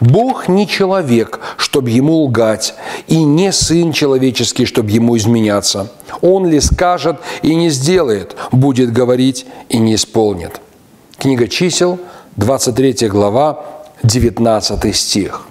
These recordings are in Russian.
Бог не человек, чтобы ему лгать, и не сын человеческий, чтобы ему изменяться. Он ли скажет и не сделает, будет говорить и не исполнит. Книга чисел, 23 глава, 19 стих.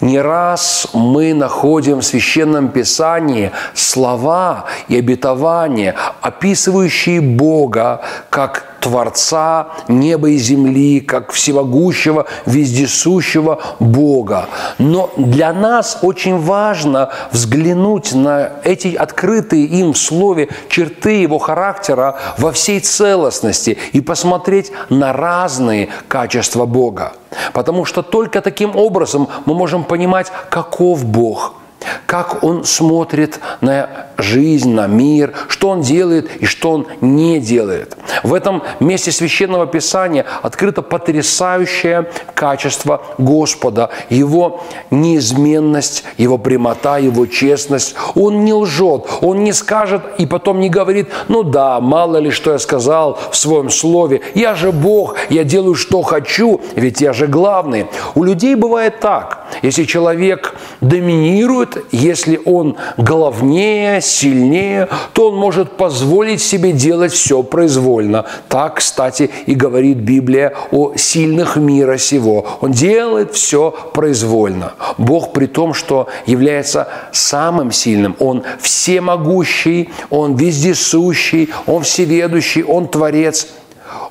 Не раз мы находим в Священном Писании слова и обетования, описывающие Бога как Творца неба и земли, как всемогущего, вездесущего Бога. Но для нас очень важно взглянуть на эти открытые им в Слове черты Его характера во всей целостности и посмотреть на разные качества Бога. Потому что только таким образом мы можем понимать, каков Бог – как он смотрит на жизнь, на мир, что он делает и что он не делает. В этом месте Священного Писания открыто потрясающее качество Господа, Его неизменность, Его прямота, Его честность. Он не лжет, Он не скажет и потом не говорит, ну да, мало ли что я сказал в своем слове, я же Бог, я делаю, что хочу, ведь я же главный. У людей бывает так, если человек доминирует, если он главнее, сильнее, то он может позволить себе делать все произвольно. Так, кстати, и говорит Библия о сильных мира сего. Он делает все произвольно. Бог при том, что является самым сильным, Он всемогущий, Он вездесущий, Он всеведущий, Он творец,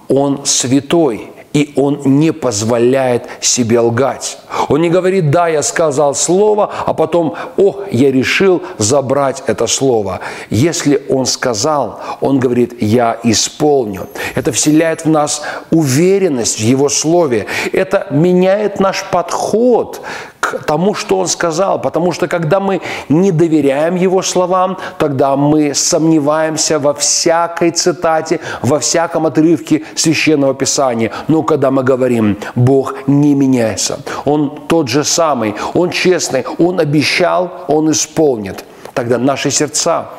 Он святой – и он не позволяет себе лгать. Он не говорит, да, я сказал слово, а потом, о, я решил забрать это слово. Если он сказал, он говорит, я исполню. Это вселяет в нас уверенность в его слове. Это меняет наш подход тому, что он сказал. Потому что когда мы не доверяем его словам, тогда мы сомневаемся во всякой цитате, во всяком отрывке священного писания. Но когда мы говорим, Бог не меняется, Он тот же самый, Он честный, Он обещал, Он исполнит, тогда наши сердца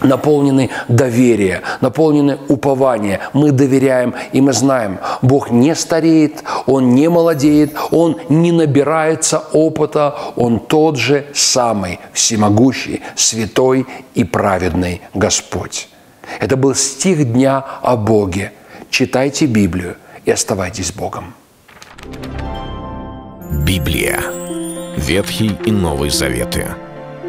наполнены доверия, наполнены упования. Мы доверяем и мы знаем, Бог не стареет, Он не молодеет, Он не набирается опыта, Он тот же самый всемогущий, святой и праведный Господь. Это был стих дня о Боге. Читайте Библию и оставайтесь Богом. Библия. Ветхий и Новый Заветы.